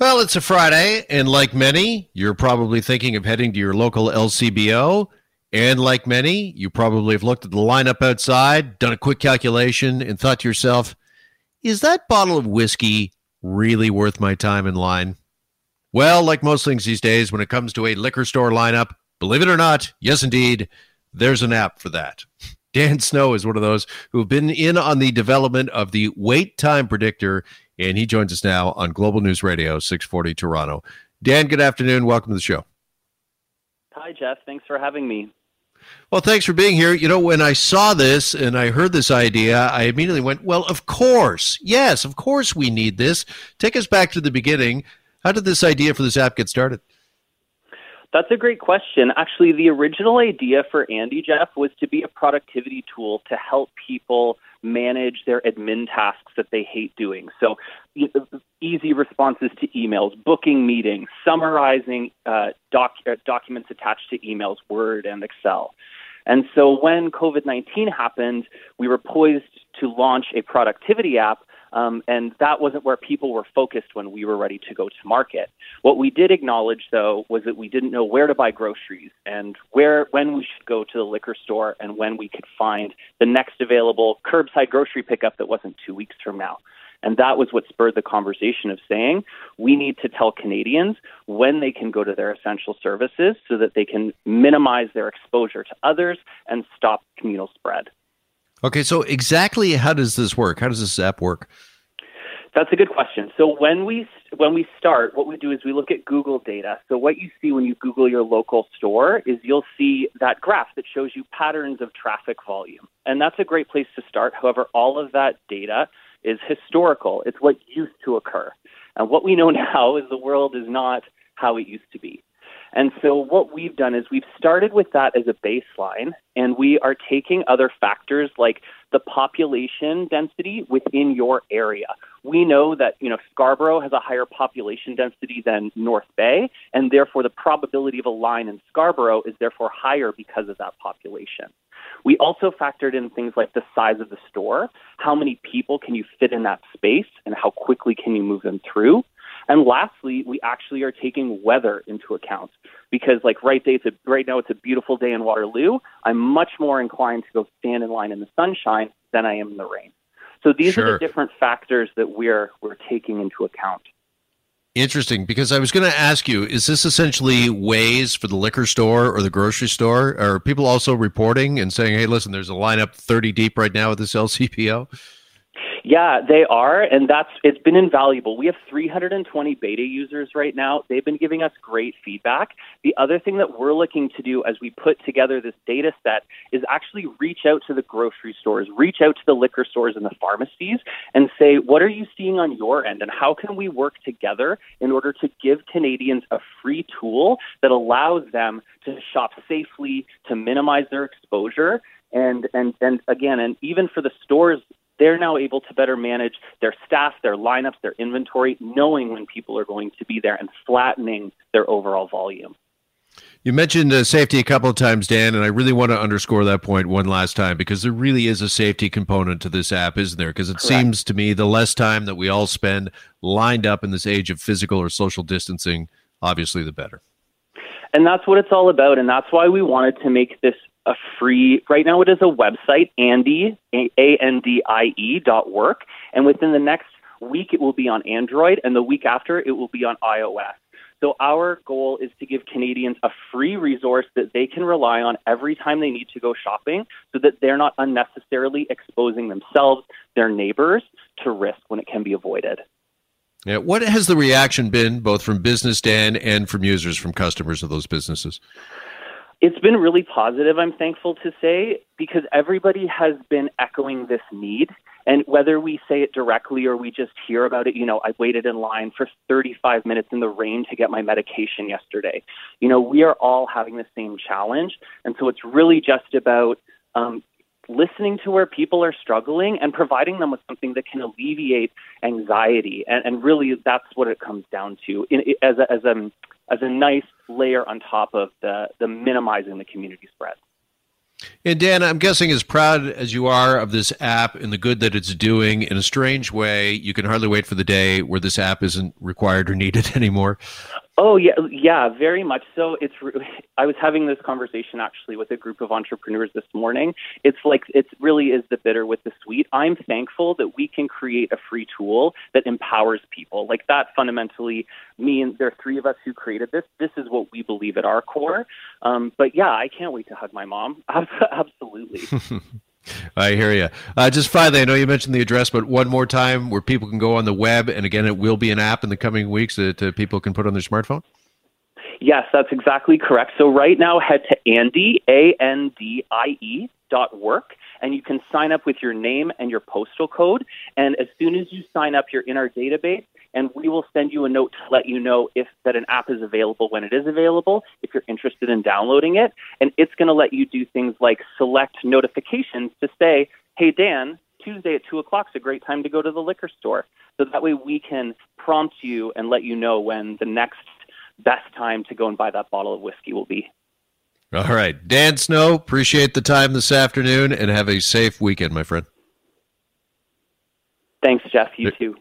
Well, it's a Friday, and like many, you're probably thinking of heading to your local LCBO. And like many, you probably have looked at the lineup outside, done a quick calculation, and thought to yourself, is that bottle of whiskey really worth my time in line? Well, like most things these days, when it comes to a liquor store lineup, believe it or not, yes, indeed, there's an app for that. Dan Snow is one of those who have been in on the development of the wait time predictor and he joins us now on Global News Radio 640 Toronto. Dan, good afternoon. Welcome to the show. Hi, Jeff. Thanks for having me. Well, thanks for being here. You know, when I saw this and I heard this idea, I immediately went, well, of course. Yes, of course we need this. Take us back to the beginning. How did this idea for this app get started? That's a great question. Actually, the original idea for Andie Jeff was to be a productivity tool to help people manage their admin tasks that they hate doing. So, easy responses to emails, booking meetings, summarizing uh, doc- uh, documents attached to emails, Word and Excel. And so, when COVID 19 happened, we were poised to launch a productivity app um, and that wasn't where people were focused when we were ready to go to market. What we did acknowledge, though, was that we didn't know where to buy groceries and where when we should go to the liquor store and when we could find the next available curbside grocery pickup that wasn't two weeks from now. And that was what spurred the conversation of saying we need to tell Canadians when they can go to their essential services so that they can minimize their exposure to others and stop communal spread. Okay, so exactly how does this work? How does this app work? That's a good question. So when we when we start, what we do is we look at Google data. So what you see when you Google your local store is you'll see that graph that shows you patterns of traffic volume, and that's a great place to start. However, all of that data is historical. It's what used to occur, and what we know now is the world is not how it used to be. And so what we've done is we've started with that as a baseline, and we are taking other factors like the population density within your area. We know that, you know, Scarborough has a higher population density than North Bay, and therefore the probability of a line in Scarborough is therefore higher because of that population. We also factored in things like the size of the store, how many people can you fit in that space, and how quickly can you move them through. And lastly, we actually are taking weather into account because, like right, day, it's a, right now, it's a beautiful day in Waterloo. I'm much more inclined to go stand in line in the sunshine than I am in the rain. So these sure. are the different factors that we're we're taking into account. Interesting, because I was going to ask you: Is this essentially Waze for the liquor store or the grocery store? Are people also reporting and saying, "Hey, listen, there's a lineup 30 deep right now at this LCBO"? Yeah, they are, and that's it's been invaluable. We have 320 beta users right now. They've been giving us great feedback. The other thing that we're looking to do as we put together this data set is actually reach out to the grocery stores, reach out to the liquor stores and the pharmacies and say, what are you seeing on your end and how can we work together in order to give Canadians a free tool that allows them to shop safely, to minimize their exposure and and and again and even for the stores they're now able to better manage their staff, their lineups, their inventory, knowing when people are going to be there and flattening their overall volume. You mentioned uh, safety a couple of times, Dan, and I really want to underscore that point one last time because there really is a safety component to this app, isn't there? Because it Correct. seems to me the less time that we all spend lined up in this age of physical or social distancing, obviously, the better. And that's what it's all about. And that's why we wanted to make this a free, right now it is a website, Andie, A-N-D-I-E dot work. And within the next week, it will be on Android. And the week after, it will be on iOS. So our goal is to give Canadians a free resource that they can rely on every time they need to go shopping so that they're not unnecessarily exposing themselves, their neighbors, to risk when it can be avoided. Yeah, what has the reaction been both from business Dan and from users from customers of those businesses? It's been really positive, I'm thankful to say, because everybody has been echoing this need. And whether we say it directly or we just hear about it, you know, I waited in line for 35 minutes in the rain to get my medication yesterday. You know, we are all having the same challenge. And so it's really just about um, listening to where people are struggling and providing them with something that can alleviate anxiety. And, and really, that's what it comes down to in, as, a, as, a, as a nice layer on top of the, the minimizing the community spread. And Dan, I'm guessing as proud as you are of this app and the good that it's doing, in a strange way, you can hardly wait for the day where this app isn't required or needed anymore. Oh yeah, yeah, very much so. It's I was having this conversation actually with a group of entrepreneurs this morning. It's like it really is the bitter with the sweet. I'm thankful that we can create a free tool that empowers people. Like that fundamentally means there are three of us who created this. This is what we believe at our core. Um, but yeah, I can't wait to hug my mom. Absolutely. I hear you. Uh, just finally, I know you mentioned the address, but one more time where people can go on the web, and again, it will be an app in the coming weeks that uh, people can put on their smartphone. Yes, that's exactly correct. So right now, head to Andie, A N D I E dot work, and you can sign up with your name and your postal code. And as soon as you sign up, you're in our database and we will send you a note to let you know if that an app is available when it is available, if you're interested in downloading it, and it's going to let you do things like select notifications to say, "Hey Dan, Tuesday at two o'clock is a great time to go to the liquor store." So that way we can prompt you and let you know when the next best time to go and buy that bottle of whiskey will be. All right, Dan Snow, appreciate the time this afternoon, and have a safe weekend, my friend. Thanks, Jeff. You too.